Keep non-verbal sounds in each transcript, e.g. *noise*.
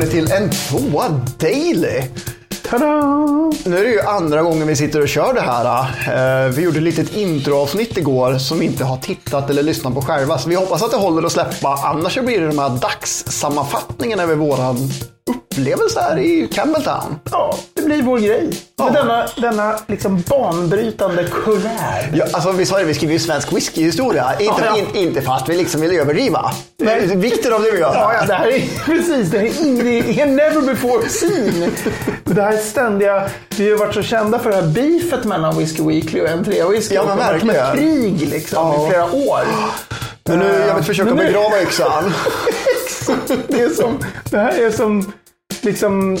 hörni till en tvåa daily. Tada! Nu är det ju andra gången vi sitter och kör det här. Eh, Vi gjorde ett litet introavsnitt igår som vi inte har tittat eller lyssnat på själva. Så vi hoppas att det håller att släppa. Annars så blir det de här dagssammanfattningen över våran upplevelse här i Campbelltown. Ja, det blir vår grej. Ja. Med denna, denna liksom banbrytande kuvert. Ja, alltså vi sa det, vi skriver ju svensk whiskyhistoria. Inte, Ja, in, inte fast vi liksom vill överdriva. Nej. Vikten av det vi gör. Ja, ja, det här är *laughs* precis. Det här är, är never before seen. Det här är ständiga... Vi har varit så kända för det här beefet mellan Whiskey Weekly och N3 Whisky. Ja, men Det har varit verkligen. krig liksom i flera år. Men nu, jag vill försöka Men nu- begrava yxan. *laughs* Det, är som, det här är som liksom...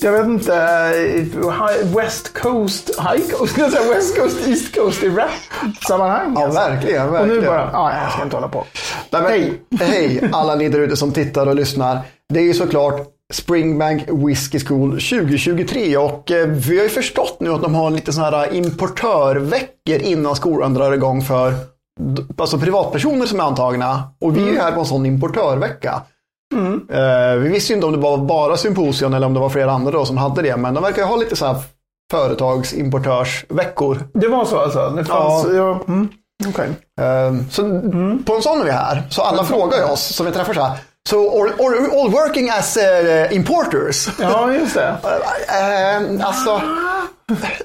Jag vet inte. High- West Coast, High Coast, ska *laughs* jag säga West Coast, East Coast i rap-sammanhang. Ja, alltså. verkligen. Och verkligen. nu bara, ja, jag ska inte hålla på. Nej, men, Hej. hej alla ni där ute som tittar och lyssnar. Det är ju såklart Springbank Whiskey School 2023 och eh, vi har ju förstått nu att de har lite sådana här importörveckor innan skolan drar igång för alltså privatpersoner som är antagna. Och vi är ju här på en sån importörvecka. Eh, vi visste ju inte om det var bara Symposion eller om det var flera andra då som hade det, men de verkar ju ha lite så här företagsimportörsveckor. Det var så alltså? Det fanns, ja. mm, okej. Ehm, Så på en sån är vi här. Så alla frågar ju oss som vi träffar så här. So all, all, all working as eh, importers? Ja, just det. *laughs* Ehm, alltså,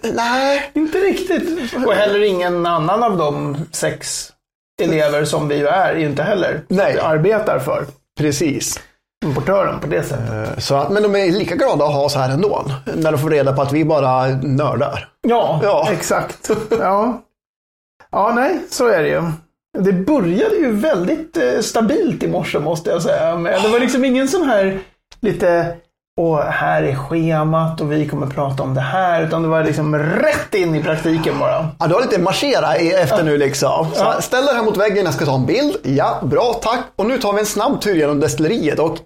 nej. Inte riktigt. Och heller ingen annan av de sex elever som vi ju är, inte heller Nej. arbetar för Precis. importören på det sättet. Så att, men de är lika glada att ha oss här ändå. När de får reda på att vi bara nördar. Ja, Ja. exakt. Ja. ja, nej, så är det ju. Det började ju väldigt eh, stabilt i morse måste jag säga. Det var liksom ingen sån här lite och här är schemat och vi kommer prata om det här. Utan det var liksom rätt in i praktiken bara. Ja, du har lite marschera efter nu liksom. Så Ja. Ställ dig här mot väggen, jag ska ta en bild. Ja, bra, tack. Och nu tar vi en snabb tur genom destilleriet. Och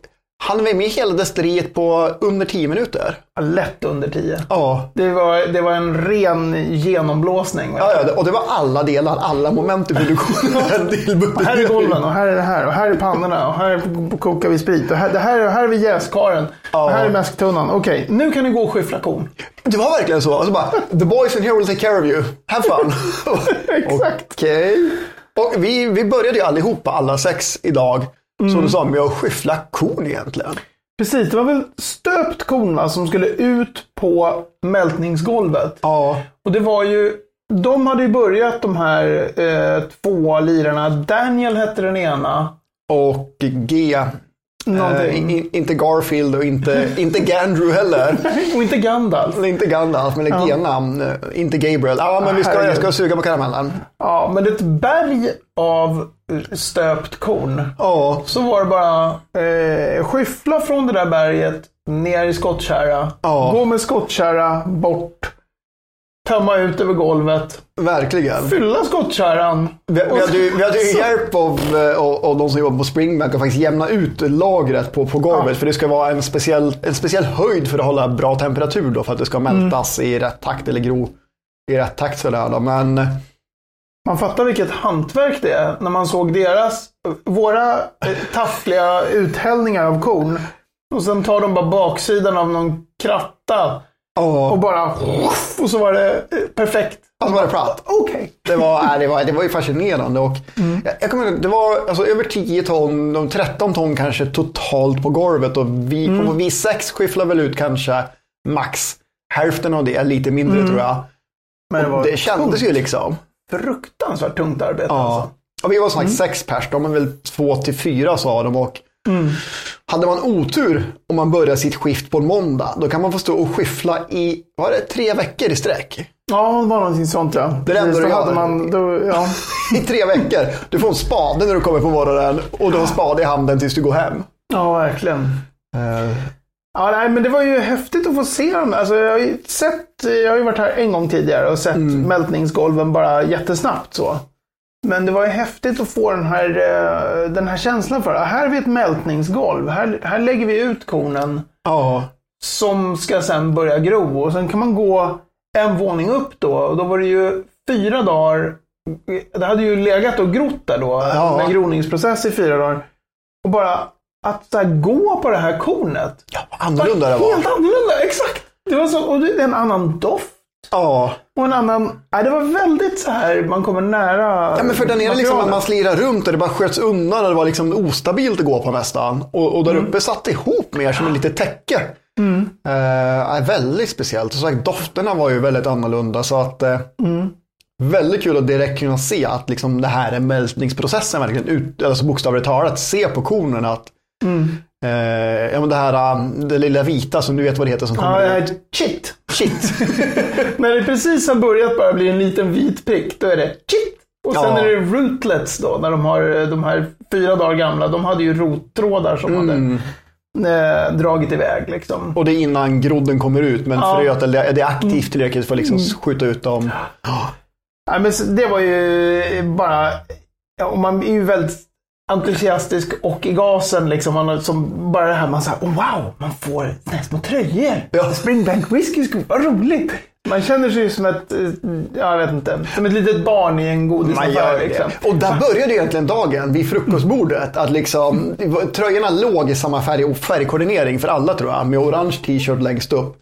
hann vi med hela destilleriet på under 10 minuter? Lätt under tio. Ja. Det var, det var en ren genomblåsning. Ja, ja, och det var alla delar, alla moment i produktionen. *laughs* Här är golven och här är det här och här är pannorna och här kokar vi sprit och här, det här, här är vi jäskaren och här är mäsktunnan. Okej, nu kan ni gå och skyffla kon. Det var verkligen så. Och så bara, the boys in here will take care of you. Have fun. *laughs* Exakt. Okej. Och vi, vi började ju allihopa, alla sex idag, som du sa, med att skyffla kon egentligen. Precis, det var väl stöpt va, som skulle ut på mältningsgolvet. Ja, Och det var ju, de hade ju börjat de här eh, två lirarna. Daniel hette den ena. och G. Eh, in, inte Garfield och inte, *laughs* inte Gandrew heller. Och inte Gandalf. inte Gandalf, men ett G-namn. Eh, Inte Gabriel. Ja, men vi ska, jag ska suga på karamellen. Ja, men ett berg av stöpt korn. Ja, Så var det bara eh, skyffla från det där berget ner i skottkärra. Ja. Gå med skottkärra bort. Tömma ut över golvet. verkligen. Fylla skottkärran. Vi, vi, hade ju, vi hade ju hjälp av, eh, av, av de som jobbar på Springbank att faktiskt jämna ut lagret på, på golvet. Ja. För det ska vara en speciell, en speciell höjd för att hålla bra temperatur då, för att det ska mältas i rätt takt eller gro i rätt takt. Sådär då. Men Man fattar vilket hantverk det är när man såg deras, våra eh, taffliga uthällningar av korn. Och sen tar de bara baksidan av någon kratta och ja, bara... Och så var det eh, perfekt. alltså var det platt. Okej. Det var, det, var, det var ju fascinerande. Och Mm. jag, jag kommer ihåg, det var alltså, över 10 ton, de 13 ton kanske totalt på golvet. Och vi, Mm. och vi sex skyfflade väl ut kanske max hälften av det, lite mindre Mm. tror jag. Men det var Det kändes ju liksom. Fruktansvärt tungt arbete Ja. alltså. Och vi var som sagt sex pers, de är väl två till fyra sa de. Och Hade man otur om man börjar sitt skift på en måndag, då kan man få stå och skyffla i, var det tre veckor i sträck? Ja, det var någonting sånt ja. Det enda du hade man, då, ja. *laughs* I tre veckor. Du får en spade när du kommer på morgonen och du har en spade i handen tills du går hem. ja, verkligen. Eh, Ja, nej, men det var ju häftigt att få se dem. Alltså, jag, har ju sett, jag har ju varit här en gång tidigare och sett mältningsgolven bara jättesnabbt så. Men det var ju häftigt att få den här, eh, den här känslan för att här har vi ett mältningsgolv. Här, här lägger vi ut kornen Ja, som ska sen börja gro. Och sen kan man gå en våning upp då. Och då var det ju fyra dagar. Det hade ju legat och grott där då. Ja. Med groningsprocess i fyra dagar. Och bara att här, gå på det här kornet. Ja, annorlunda det var. Helt annorlunda, exakt. Det var så, och det är en annan doft. Ja. Och en annan, nej, det var väldigt så här, man kommer nära Ja, men för där nere liksom man slirar runt och det bara sköts undan och det var liksom ostabilt att gå på nästan. Och, och där Mm. uppe satt ihop mer som en litet täcke. Eh, är väldigt speciellt. Och så sagt, dofterna var ju väldigt annorlunda så att eh, Mm. Väldigt kul att direkt kunna se att liksom det här är mältningsprocessen verkligen. Ut, alltså bokstavligt talat, se på kornen att Mm. eh, ja, men det här um, det lilla vita som du vet vad det heter som Ja, kommer ut. här, shit. Shit. *laughs* När det precis har börjat bara bli en liten vit prick, då är det shit. Och sen Ja. är det rootlets då, när de har de här fyra dagar gamla. De hade ju rottrådar som Mm. hade eh, dragit iväg liksom. Och det är innan grodden kommer ut men Ja. fröet eller det är aktivt tillräckligt för att liksom Mm. skjuta ut dem. Nej, men så det var ju bara... Ja, man är ju väldigt entusiastisk och i gasen liksom. Man, som bara det här, man säger oh, wow, man får såna här små tröjor. Ja. Springbank Whisky vad roligt. Man känner sig ju som ett, eh, jag vet inte, som ett litet barn i en godisaffär. Liksom. Och där började egentligen dagen vid frukostbordet. Att liksom, tröjorna låg i samma färg och färgkoordinering för alla tror jag. Med orange t-shirt längst upp.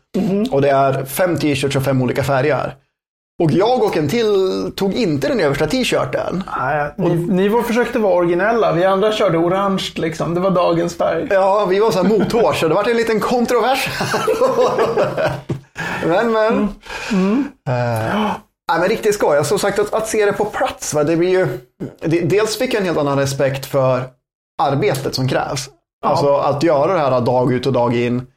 Och det är fem t-shirts och fem olika färger. Och jag och en till tog inte den översta t-shirten. Nej, ni, ni var, försökte vara originella, vi andra körde orange liksom. Det var dagens färg. Ja, vi var så här mothårs så det var en liten kontrovers. *laughs* men, men. Eh, nej, men riktigt skoj. Alltså, Som sagt, att, att se det på plats. Va? Det blir ju, det, dels fick jag en helt annan respekt för arbetet som krävs. Alltså att göra det här dag ut och dag in.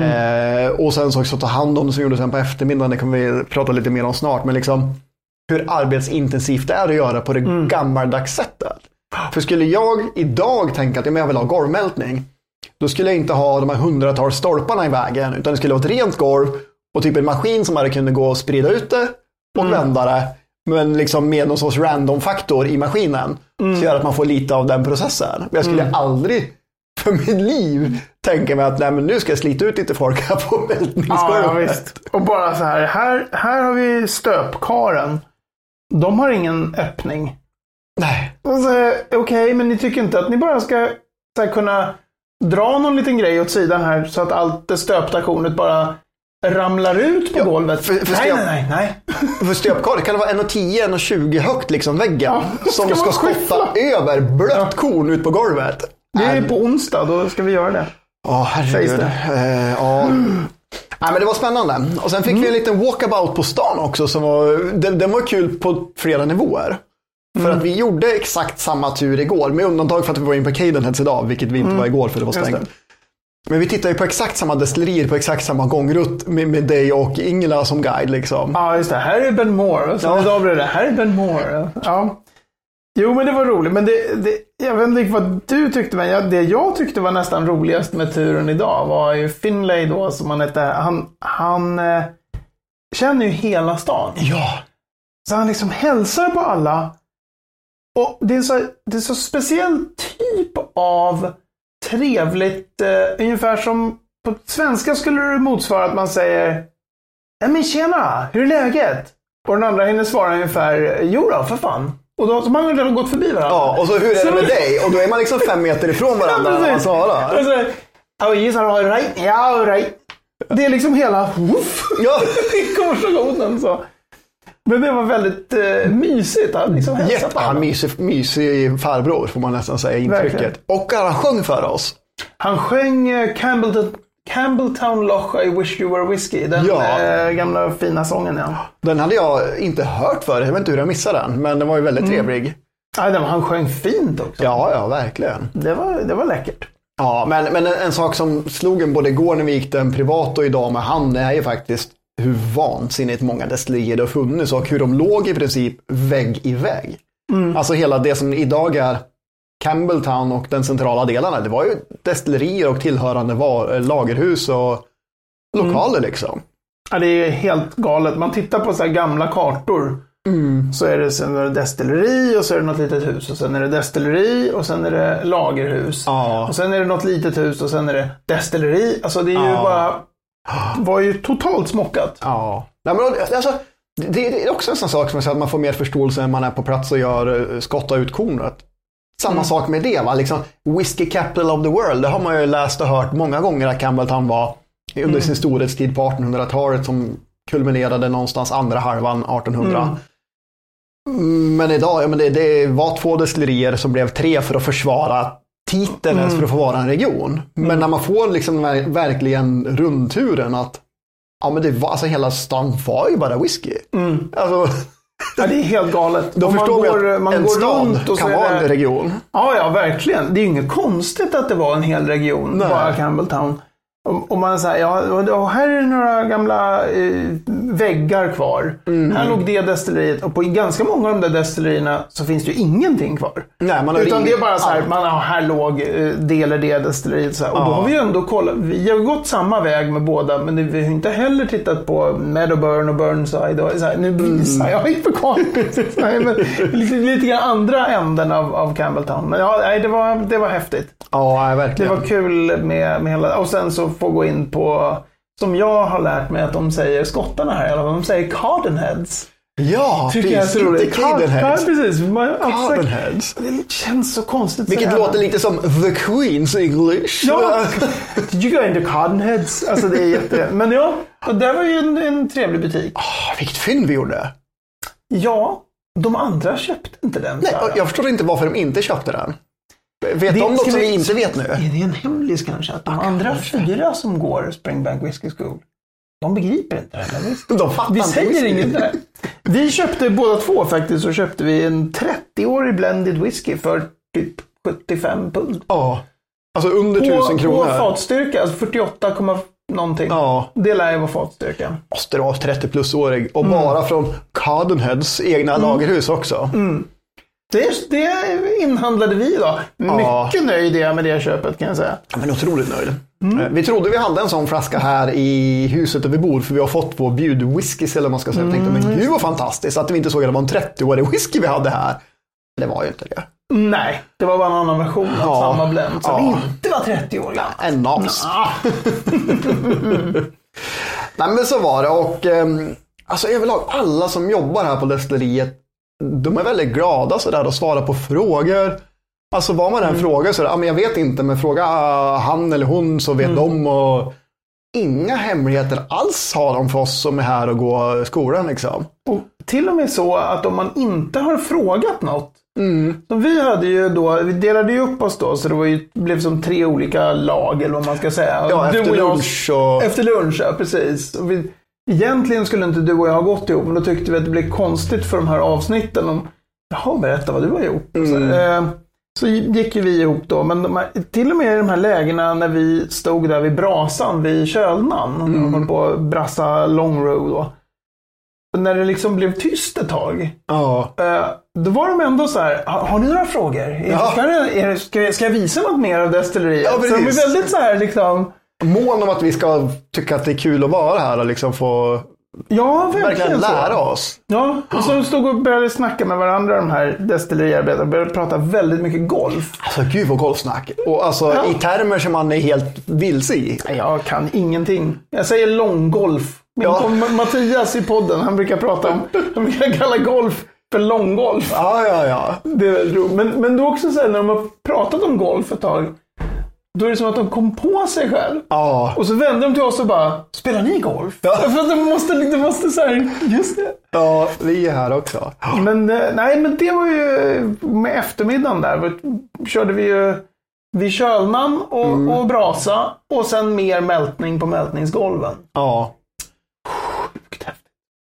Eh, och sen så också ta hand om det som gjordes sen på eftermiddagen. Det kommer vi prata lite mer om snart. Men liksom hur arbetsintensivt det är att göra på det gammaldags sättet. För skulle jag idag tänka att ja, jag vill ha golvmältning. Då skulle jag inte ha de här hundratals stolparna i vägen. Utan det skulle vara ett rent golv och typ en maskin som hade kunnat gå och sprida ut det och vända det. Men liksom med någon sorts random-faktor i maskinen. Så gör att man får lite av den processen. Men jag skulle aldrig för mitt liv tänka mig att nej, men nu ska jag slita ut lite folk här på Ja, mältningsgolvet. ja, visst. Och bara så här, här, här har vi stöpkaren. De har ingen öppning. Nej. Här, Okej, men ni tycker inte att ni bara ska så här, kunna dra någon liten grej åt sidan här så att allt det stöpta kornet bara ramlar ut på Ja, golvet? för- för nej, stöp- nej, nej, nej. *laughs* För stöpkar kan det vara 1,10, 1,20 högt liksom väggen. Ja, som ska skotta över blött korn ut på golvet. Det är på onsdag, då ska vi göra det. Ja, herregud. Sägs det. Eh, ja. Nej, men det var spännande. Och sen fick vi en liten walkabout på stan också. Som var, den, den var kul på flera nivåer. För att vi gjorde exakt samma tur igår. Med undantag för att vi var in på Cadenheads idag. Vilket vi inte var igår för det var stängt. Men vi tittade ju på exakt samma destillerier på exakt samma gångrutt med, med dig och Ingela som guide. Liksom. Ja, just det. Här är Ben Moore. Så Ja. idag blev det, här är Ben Moore. Ja. Jo, men det var roligt. Men det, det, jag vet inte vad du tyckte, men jag, det jag tyckte var nästan roligast med turen idag var ju Finlay då, som han hette. Han, han eh, känner ju hela stan. Ja. Så han liksom hälsar på alla. Och det är så, det är så speciell typ av trevligt, eh, ungefär som på svenska skulle det motsvara att man säger Nej men tjena, hur är läget? Och den andra hinner svara ungefär Jo då, för fan. Och då har man redan gått förbi varandra. Ja, och så hur är det med dig? Och då är man liksom fem meter ifrån varandra när man precis. Oh yes, all right. Ja, right. Det är liksom hela woof, Ja, *laughs* konversationen. Så. Men det var väldigt eh, mysigt att liksom jätte, mysig, mysig farbror får man nästan säga intrycket. Verkligen. Och han sjöng för oss. Han sjöng eh, Campbellton, Campbelltown Loch I wish you were whiskey. Den Ja. eh, gamla fina sången ja. Den hade jag inte hört förut. Jag vet inte hur jag missade den. Men den var ju väldigt Mm. trevlig. Ja, den, han sjöng fint också. Ja, ja, verkligen. Det, var, det var läckert. Ja, men, men en, en sak som slog en både igår när vi gick den privat och idag med han är ju faktiskt hur vansinnigt många destillerier det har funnits och hur de låg i princip vägg i vägg. Alltså hela det som idag är Campbelltown och den centrala delarna. Det var ju destillerier och tillhörande var, lagerhus och lokaler liksom. Ja, det är helt galet. Man tittar på så här gamla kartor. Så är det sen är det destilleri och så är det något litet hus. Och sen är det destilleri och sen är det lagerhus. Ja. Och sen är det något litet hus och sen är det destilleri. Alltså det är ju Ja. bara... var ju totalt smockat. Ja. Nej, men, alltså, det, det är också en sån sak som att man får mer förståelse när man är på plats och gör eh, skotta ut kornet. Samma Mm. sak med det. Va? Liksom, Whiskey capital of the world, det har man ju läst och hört många gånger att Campbelltown var under Mm. sin storhetstid på 1800-talet som kulminerade någonstans andra halvan 1800. Mm. Men idag, ja, men det, det var två destillerier som blev tre för att försvara titeln ens för att få vara en region. Men när man får liksom ver- verkligen rundturen att ja, men det var, alltså, hela stan var ju bara whisky. Mm. Alltså, Ja, det är helt galet. då Om man förstår går, man en går stad runt och kan vara en region. Ja, ja, verkligen. Det är ju inget konstigt att det var en hel region, Nej. bara Campbelltown. Och, man säger, ja, här är några gamla eh, väggar kvar. Mm. Här låg det destilleriet och på ganska många av de där destillerierna så finns det ju ingenting kvar. Nej, man har Utan rivit det är bara så här, man, ja, här låg eh, det eller det destilleriet. Så här. Och då Ja. har vi ju ändå kollat, vi har gått samma väg med båda, men vi har inte heller tittat på Meadowburn och Burnside. Och så här, nu visar jag hypokaniskt. *laughs* Nej, men lite, lite grann andra änden av, av Campbelltown. Men ja, nej, det var, det var häftigt. Ja, nej, Det verkligen. var kul med, med hela, och sen så få gå in på, som jag har lärt mig att de säger, skottarna här i alla fall, de säger Cardenheads. Ja, Tycker jag precis. så roligt. Inte Car- Cadenheads. Car- precis. Man, alltså, Cardenheads. det känns så konstigt. så Vilket jävla- låter lite som The Queen's English. Ja, did you go into Cardenheads? Alltså det är jätte... Men ja, och det var ju en, en trevlig butik. Ah, vilket fynd vi gjorde. Ja, de andra köpte inte den. Nej, jag förstår inte varför de inte köpte den. Vet de något som vi- inte vet nu? Är det en hemlis kanske? Att de andra fyra som går Springbank Whiskey School, de begriper inte det. Visst? De fattar Vi säger inget där. Vi köpte båda två faktiskt, så köpte vi en 30-årig blended whisky för typ 75 pund. Ja. Alltså under På, tusen på kronor. fatstyrka, alltså 48, komma någonting. Ja, Det lär ju vara fatstyrka. måste det vara 30 plus-årig. Och Mm. bara från Cardenheads egna lagerhus också. Mm. Det, det inhandlade vi då. Ja. Mycket nöjd är jag med det köpet kan jag säga. Ja, Men otroligt nöjd. Mm. Eh, Vi trodde vi hade en sån flaska här i huset där vi bor, för vi har fått vår bjudwhisky, eller vad man ska säga. Jag tänkte, Mm. men gud vad fantastiskt att vi inte såg att det var en 30-årig whisky vi hade här. Det var ju inte det. Nej, det var bara en annan version av Ja. samma blend som Ja. inte var 30 år gammal. En nas. *laughs* Nej men så var det och ehm, alltså överlag alla som jobbar här på destilleriet de är väldigt glada sådär och svarar på frågor. Alltså vad man än frågar så är det, ja, men jag vet inte men fråga ah, han eller hon så vet de och inga hemligheter alls har de för oss som är här och går skolan liksom. och till och med så att om man inte har frågat något. Så vi hade ju då, vi delade ju upp oss då, så det var ju, blev som tre olika lag eller vad man ska säga. Ja, efter lunch och... Efter lunch, ja precis. Och vi, egentligen skulle inte du och jag ha gått ihop, men då tyckte vi att det blev konstigt för de här avsnitten om Jaha, berätta vad du har gjort. Och Så, eh, så gick ju vi ihop då, men de här, till och med i de här lägena när vi stod där vid brasan vid Kölnan, och mm. höll på att brassa long row då. När det liksom blev tyst ett tag, Ja. eh, då var de ändå så här, har, ni några frågor? Ja. ska, jag- ska jag visa något mer av destilleriet? Ja, så de är väldigt så här liksom, Mån om att vi ska tycka att det är kul att vara här och liksom få ja verkligen, verkligen lära oss. Ja, och så stod och började snacka med varandra de här destilleriarbetarna. Började prata väldigt mycket golf. Alltså gud vad golfsnack. Och alltså Ja. i termer som man är helt vilse i. Jag kan ingenting. Jag säger långgolf. Min Ja. Mattias i podden, han brukar prata om, han brukar kalla golf för långgolf. Ja, ja, ja. Det är roligt. Men, men då också så här, när de har pratat om golf ett tag, då är det som att de kom på sig själv. Ja, Och så vände de till oss och bara, spelar ni golf? Ja. *laughs* För att de måste, de måste så här, just det. ja vi är här också. Men, eh, nej, men det var ju med eftermiddagen där. Körde vi ju vid Kölnan och, Mm. och brasa och sen mer mältning på mältningsgolven. Ja.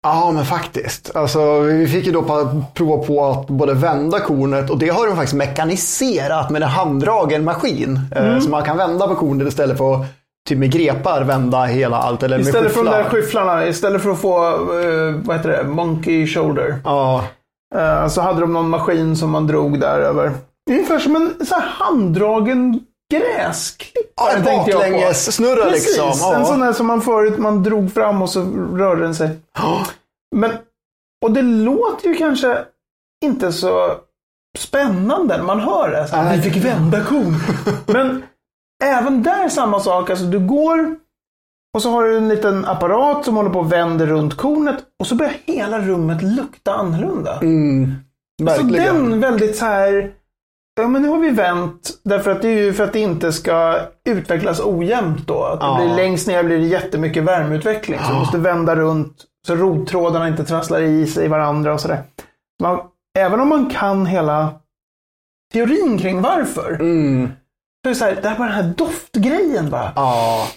Ja, men faktiskt. Alltså, vi fick ju då prova på att både vända kornet och det har de faktiskt mekaniserat med en handdragen maskin. Mm. Eh, så man kan vända på kornet istället för att typ med grepar vända hela allt. Eller med Istället för de där skyfflar. skyfflarna, istället för att få, eh, vad heter det, monkey shoulder. Ja, eh, så hade de någon maskin som man drog där över. Ungefär som en så handdragen gräsklippare ja en tänkte jag på. snurra Precis, liksom. en Ja. sån där som man förut man drog fram och så rörde den sig. Ja. Men, och det låter ju kanske inte så spännande när man hör det. Så här, vi fick vända kon. *laughs* Men även där samma sak. Alltså du går och så har du en liten apparat som håller på och vänder runt kornet och så börjar hela rummet lukta annorlunda. Mm, Så verkligen. den väldigt så här ja, men nu har vi vänt. Därför att det är ju för att det inte ska utvecklas ojämnt då. Att det Ja. blir, längst ner blir det jättemycket värmeutveckling. Så du måste vända runt så rottrådarna inte trasslar i sig varandra och sådär. Man, även om man kan hela teorin kring varför. Mm. Så är det, så här, det här bara den här doftgrejen bara. Ja.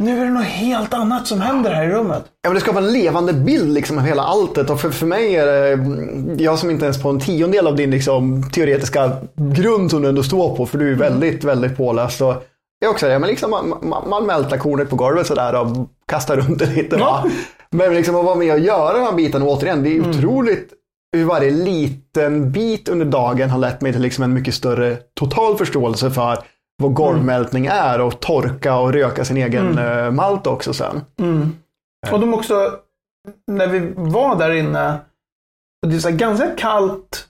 Nu är det något helt annat som händer här i rummet. Ja, men det skapar en levande bild liksom av hela alltet och för, för mig är det, jag som inte ens på en tiondel av din liksom, teoretiska grund som du ändå står på, för du är väldigt, väldigt påläst. Och jag också det, men liksom, man, man, man mältar kornet på golvet sådär och kastar runt det lite. Va? Men liksom att vara med och göra de här bitarna, och återigen, det är otroligt hur varje liten bit under dagen har lett mig till liksom en mycket större total förståelse för vad golvmältning är och torka och röka sin egen eh, malt också sen. Och de också, när vi var där inne, det är så ganska kallt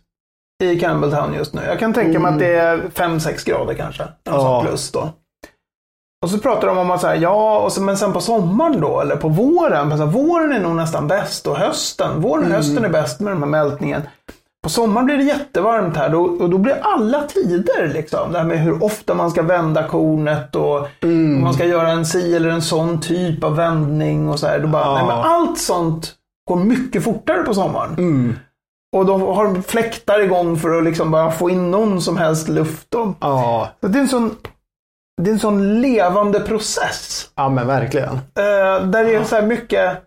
i Campbelltown just nu. Jag kan tänka mig att det är 5-6 grader kanske. Något Ja. plus då. Och så pratar de om att så här, ja, och så, men sen på sommaren då, eller på våren. Så här, våren är nog nästan bäst och hösten. Våren och hösten är bäst med den här mältningen. På sommaren blir det jättevarmt här då, och då blir alla tider liksom. Det här med hur ofta man ska vända kornet och om man ska göra en si eller en sån typ av vändning och så här. Då bara, Ja. nej, men allt sånt går mycket fortare på sommaren. Och då har de fläktar igång för att liksom bara få in någon som helst luft. Och, Ja, så det, är en sån, det är en sån levande process. ja men verkligen. Eh, där det är så här mycket,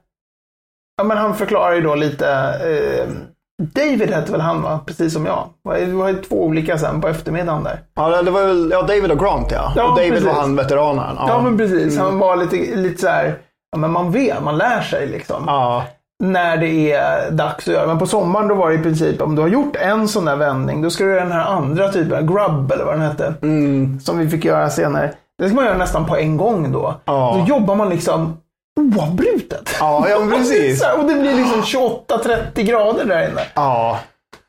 ja men han förklarar ju då lite, eh, David hette väl han va? Precis som jag. Det var ju två olika sen på eftermiddagen där. Ja, det var väl ja, David och Grant ja. Ja, och David precis. var han veteranen. Ja, men precis. Han var lite, lite så här, ja men man vet, man lär sig liksom. ja. När det är dags att göra. Men på sommaren då var det i princip, om du har gjort en sån där vändning, då ska du göra den här andra typen, grubb eller vad den hette. Som vi fick göra senare. Det ska man göra nästan på en gång då. Ja. Då jobbar man liksom oavbrutet. Ja, ja, *laughs* precis. Och det blir liksom 28-30 grader där inne. Ja,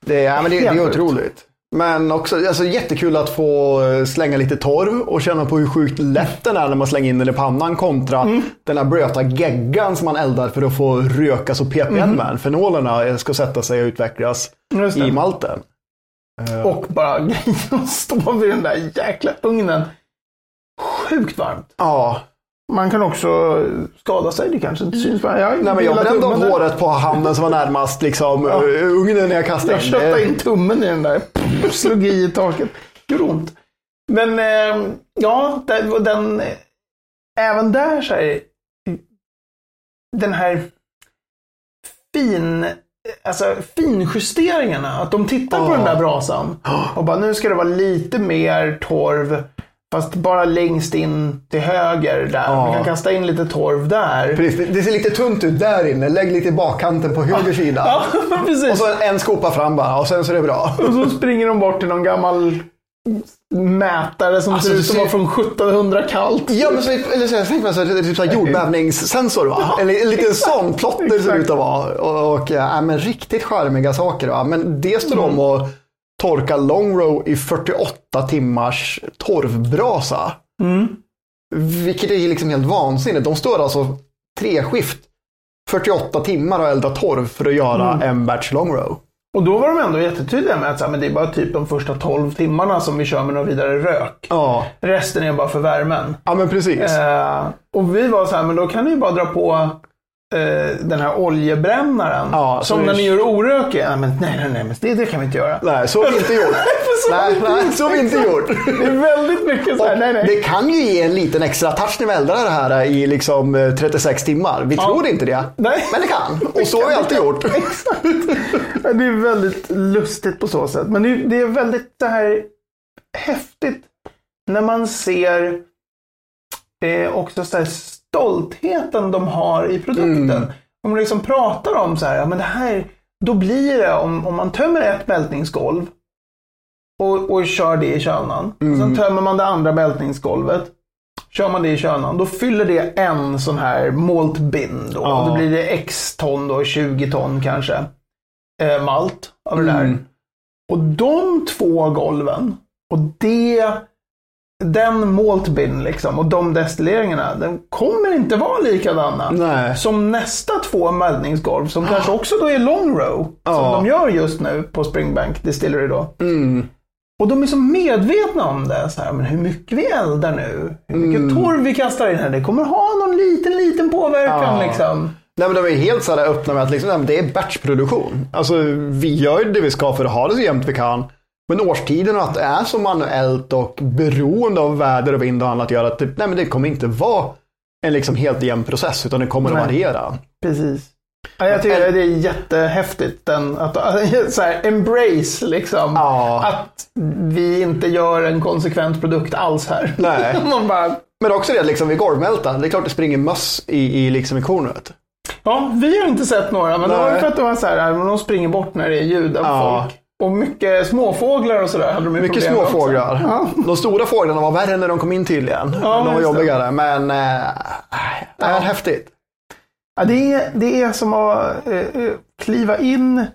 det, ja, men det, det är otroligt. Men också alltså, jättekul att få eh, slänga lite torv och känna på hur sjukt lätt den är när man slänger in den i pannan kontra Mm. den här blöta geggan som man eldar för att få röka så ppm med. Fenolerna ska sätta sig och utvecklas Mm. I malten. Och bara grejen *laughs* att stå vid den där jäkla ugnen. Sjukt varmt. Ja, Man kan också skada sig, det kanske inte syns. Jag, Nej, men jag brände av håret på handen som var närmast liksom, Ja. ugnen när jag kastade Jag in. köttade Det- in tummen i den där. Slog i taket. Gjorde ont. Men eh, ja, den, den, även där så är den här fin, alltså finjusteringarna. Att de tittar på Ja. den där brasan och bara nu ska det vara lite mer torv. Fast bara längst in till höger där. Ja. Man kan kasta in lite torv där. Precis, det- ser lite tunt ut där inne. Lägg lite i bakkanten på höger sida. *laughs* Ja, precis. Och så en skopa fram bara och sen så är det bra. Och så springer de bort till någon gammal mätare som Alltså, ser ut som var från 1700 kallt. Ja, men så, eller så, tänk mig så, det är typ så här *laughs* jordbävningssensor va? Eller en liten sån plotter ser ut att vara. Och, och ja, men riktigt charmiga saker va. Men det står de och torkar long row i 48 timmars torvbrasa. Vilket är liksom helt vansinnigt. De står alltså treskift 48 timmar och eldar torv för att göra en batch long row. Och då var de ändå jättetydliga med att så här, men det är bara typ de första 12 timmarna som vi kör med någon vidare rök. Ja, Resten är bara för värmen. ja men precis. Eh, och vi var så här, men då kan ni ju bara dra på den här oljebrännaren. Ja, så som det- när ni gör orök. Ja, men nej, nej, nej, men det, det kan vi inte göra. Nej, så har vi inte gjort. *laughs* Så nej, nej, så har vi inte gjort. Det är väldigt mycket så här, nej, nej. Det kan ju ge en liten extra touch när vi eldar det här i liksom eh, 36 timmar. Vi tror inte det. Nej. Men det kan. *laughs* Och så har vi alltid gjort. Exakt. Ja, Det är väldigt lustigt på så sätt. Men det är, det väldigt så här häftigt när man ser eh, också så här stoltheten de har i produkten. Om man liksom pratar om så här, ja men det här, då blir det om, om man tömmer ett bältningsgolv och, och kör det i könan. Och sen tömmer man det andra bältningsgolvet. Kör man det i könan, då fyller det en sån här malt bin. Då. Ja. då blir det x ton, då, 20 ton kanske, eh, malt av det där. Mm. Och de två golven och det, den malt bin liksom och de destilleringarna, de kommer inte vara likadana Nej. som nästa två mältningsgolv som kanske också då är long row. Som Ja. de gör just nu på Springbank Distillery då. Mm. Och de är så medvetna om det. Så här, men hur mycket vi eldar nu, hur mycket Mm. torv vi kastar in här, det kommer ha någon liten, liten påverkan. Ja. Liksom. Nej, men de är helt så öppna med att liksom, det är batchproduktion. Alltså, vi gör det vi ska för att ha det så jämnt vi kan. Men årstiden och att det är så manuellt och beroende av väder och vind och annat gör att det, nej, men det kommer inte vara en liksom helt jämn process utan det kommer att Nej. variera. Precis. Ja, jag tycker det är jättehäftigt. Den, att, *laughs* så här, embrace liksom. Ja. Att vi inte gör en konsekvent produkt alls här. Nej. *laughs* Man bara, Men också det att liksom vid golvmältan, det är klart det springer möss i, i, liksom i kornet. ja, vi har inte sett några, men det var Nej. för att det var så här, de springer bort när det är ljud av Ja. folk. Och mycket småfåglar och sådär hade de Mycket småfåglar. Ja. De stora fåglarna var värre när de kom in tydligen. Ja, de var just det. jobbigare, men äh, det är häftigt. Ja, det, är, det är som att eh, eh, kliva in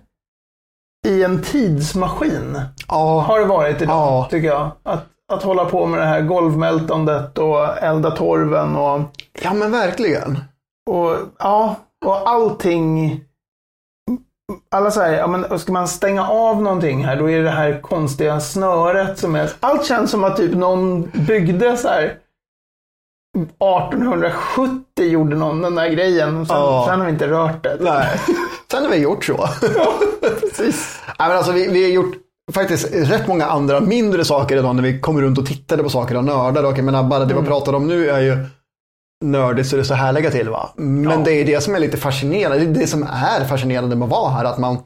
i en tidsmaskin. Ja, Har det varit idag, Ja. tycker jag. Att, att hålla på med det här golvmältandet och elda torven och, ja men verkligen. och, ja, och allting. Alla säger, ja men ska man stänga av någonting här, då är det det här konstiga snöret som är... Allt känns som att typ någon byggde så här 1870 gjorde någon den där grejen. Sen, Ja. sen har vi inte rört det. Nej. Sen har vi gjort så. *laughs* Precis. Nej, men alltså, vi, vi har gjort faktiskt rätt många andra mindre saker idag när vi kommer runt och tittade på saker och nördade. Och jag menar, bara det vi pratar om nu är ju nördigt så det så här lägga till. Va? Men Ja. det är det som är lite fascinerande. Det är det som är fascinerande med att vara här. Att man,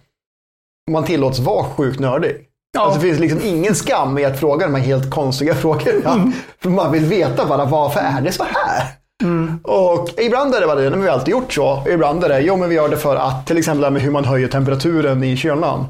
man tillåts vara sjukt nördig. Ja. Alltså, det finns liksom ingen skam i att fråga de här helt konstiga *laughs* frågorna. För man vill veta bara varför är det så här? Och ibland är det bara det, men vi har alltid gjort så. Ibland är det, jo men vi gör det för att, till exempel det här med hur man höjer temperaturen i kylan.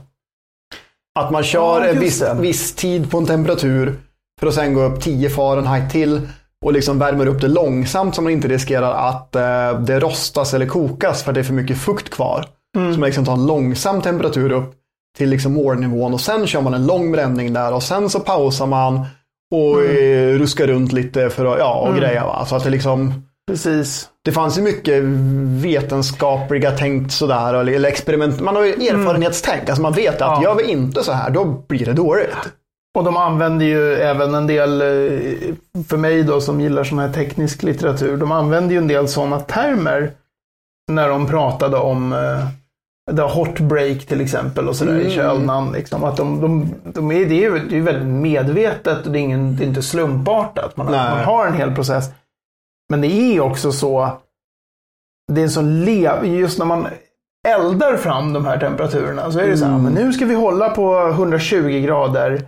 Att man kör Ja, en viss, viss tid på en temperatur för att sen gå upp 10 Fahrenheit till och liksom värmer upp det långsamt så man inte riskerar att eh, det rostas eller kokas för att det är för mycket fukt kvar. Så man liksom tar en långsam temperatur upp till liksom målnivån och sen kör man en lång bränning där och sen så pausar man och eh, ruskar runt lite för att, ja, och greja va. Så att det liksom, Precis. det fanns ju mycket vetenskapliga tänkt sådär, eller experiment. Man har ju erfarenhetstänk, alltså man vet att Ja. gör vi inte så här, då blir det dåligt. Och de använder ju även en del, eh, för mig då som gillar sån här teknisk litteratur, de använder ju en del sådana termer när de pratade om eh, the hot break till exempel och sådär i Mm. kölnan. Liksom. Att de, de, de är, det är ju det är väldigt medvetet och det är, ingen, det är inte slumpartat. Man, Nej. man har en hel process. Men det är också så, det är så lev, just när man eldar fram de här temperaturerna så är det så här, Mm. men nu ska vi hålla på 120 grader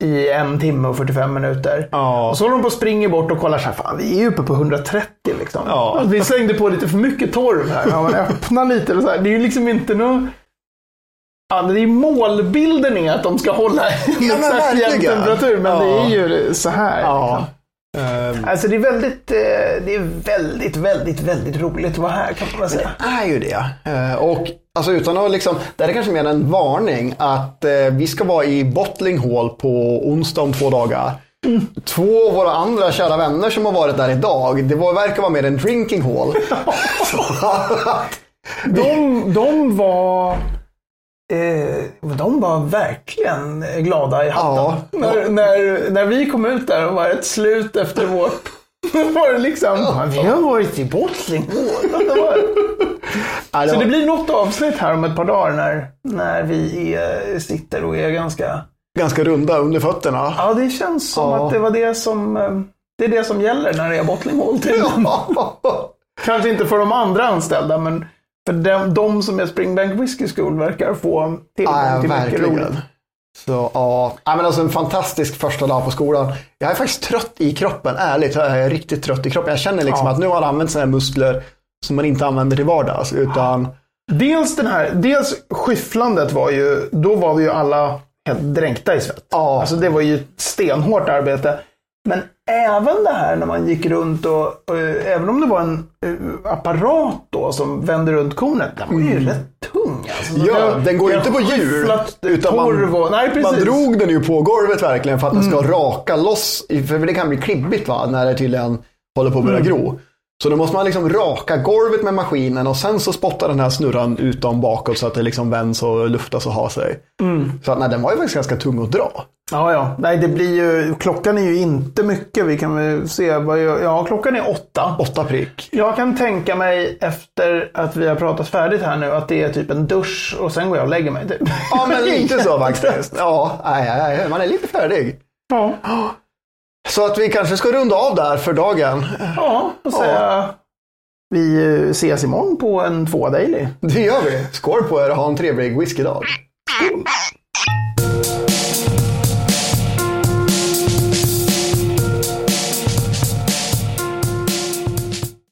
i en timme och 45 minuter. Ja. Och så håller de på och springer bort och kollar så här, fan vi är ju uppe på 130 liksom. Ja. Alltså, vi slängde på lite för mycket torv här. Ja, men öppna lite. Och så här. Det är ju liksom inte något... Ja, det är målbilden är att de ska hålla en Ja, exakt jämn temperatur, men Ja. det är ju så här. Ja. Liksom. Ehm, Alltså det är väldigt, eh, det är väldigt, väldigt, väldigt roligt att vara här kan man säga. Det är ju det. Eh, Och alltså utan att liksom, det här är kanske mer en varning att eh, vi ska vara i Bottling Hall på onsdag om två dagar. Två av våra andra kära vänner som har varit där idag, det var, verkar vara mer en drinking hall. *laughs* De, de var... Eh, de var verkligen glada i hatten. Ja. När, när, när vi kom ut där och var ett slut efter vårt... *laughs* var det liksom... Ja, vi har varit i Bottling. *laughs* Det Så det blir något avsnitt här om ett par dagar när, när vi eh, sitter och är ganska... ganska runda under fötterna. Ja, det känns som Ja. att det var det som... Eh, det är det som gäller när det är Bottling Hall tydligen. *laughs* Kanske inte för de andra anställda, men för de, de som är Springbank Whiskey School verkar få tillgång Ja, till mycket roligt. Så ja, ja men alltså en fantastisk första dag på skolan. Jag är faktiskt trött i kroppen, ärligt. Jag är riktigt trött i kroppen. Jag känner liksom Ja. att nu har man använt här muskler som man inte använder till vardags. Utan Dels, den här, dels skyfflandet var ju, då var vi ju alla helt dränkta i svett. Ja. Alltså det var ju ett stenhårt arbete. Men även det här när man gick runt och, och även om det var en eh, apparat då som vände runt kornet, den var ju rätt tung. Alltså, Så Mm. Ja, det- den går ju inte på hjul, utan man- och, nej, precis. Mm. man drog den ju på golvet verkligen för att den ska raka loss. För det kan bli klibbigt va, när det tydligen håller på att börja Mm. gro. Så då måste man liksom raka golvet med maskinen och sen så spottar den här snurran utom bakåt så att det liksom vänds och luftas och har sig. Så att, nej, den var ju faktiskt ganska tung att dra. Ja, ja. Nej, det blir ju, klockan är ju inte mycket. Vi kan väl se. Vad jag, ja, klockan är åtta. Åtta prick. Jag kan tänka mig efter att vi har pratat färdigt här nu att det är typ en dusch och sen går jag och lägger mig. Typ. Ja, men lite så *laughs* faktiskt. Ja, nej, nej, man är lite färdig. Ja, *gasps* Så att vi kanske ska runda av där för dagen. ja och säga vi eh, ses imorgon på en två daily. Det gör vi. Skål på er och ha en trevlig whiskydag. Skål.